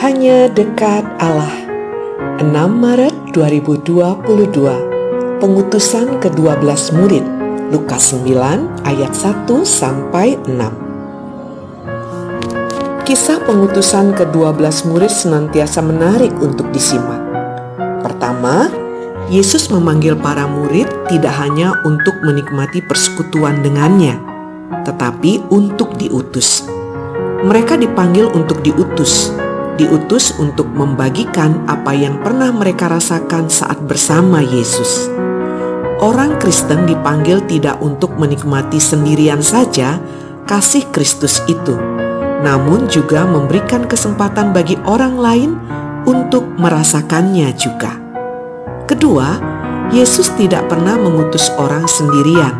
Hanya dekat Allah. 6 Maret 2022 Pengutusan ke-12 murid Lukas 9 ayat 1 sampai 6 Kisah pengutusan ke-12 murid senantiasa menarik untuk disimak. Pertama, Yesus memanggil para murid tidak hanya untuk menikmati persekutuan dengannya, tetapi untuk diutus. Mereka dipanggil untuk diutus, diutus untuk membagikan apa yang pernah mereka rasakan saat bersama Yesus. Orang Kristen dipanggil tidak untuk menikmati sendirian saja kasih Kristus itu, namun juga memberikan kesempatan bagi orang lain untuk merasakannya juga. Kedua, Yesus tidak pernah mengutus orang sendirian.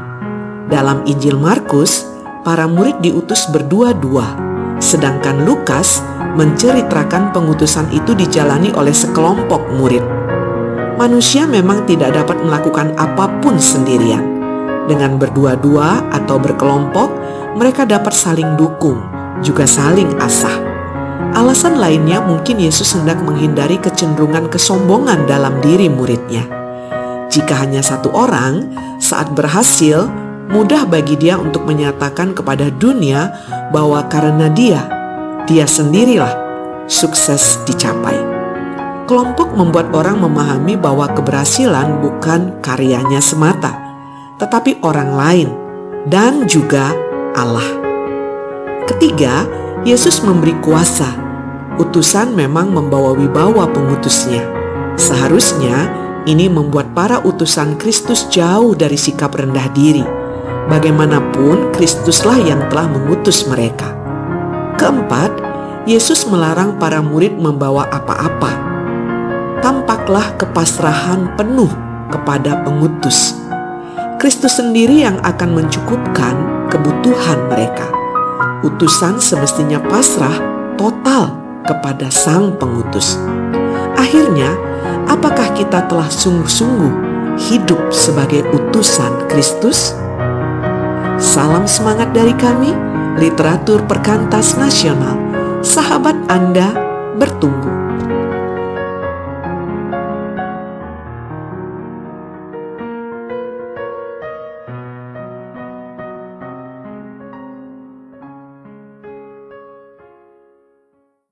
Dalam Injil Markus, para murid diutus berdua-dua, sedangkan Lukas menceritakan pengutusan itu dijalani oleh sekelompok murid. Manusia memang tidak dapat melakukan apa pun sendirian. Dengan berdua-dua atau berkelompok, mereka dapat saling dukung, juga saling asah. Alasan lainnya mungkin Yesus hendak menghindari kecenderungan kesombongan dalam diri muridnya. Jika hanya satu orang, saat berhasil, mudah bagi dia untuk menyatakan kepada dunia bahwa karena dia dia sendirilah sukses dicapai. Kelompok membuat orang memahami bahwa keberhasilan bukan karyanya semata, tetapi orang lain dan juga Allah. Ketiga, Yesus memberi kuasa. Utusan memang membawa wibawa pengutusnya. Seharusnya ini membuat para utusan Kristus jauh dari sikap rendah diri. Bagaimanapun, Kristuslah yang telah mengutus mereka. Keempat, Yesus melarang para murid membawa apa-apa. Tampaklah kepasrahan penuh kepada pengutus. Kristus sendiri yang akan mencukupkan kebutuhan mereka. Utusan semestinya pasrah total kepada sang pengutus. Akhirnya, apakah kita telah sungguh-sungguh hidup sebagai utusan Kristus? Salam semangat dari kami literatur perkantas nasional, sahabat Anda bertumbuh.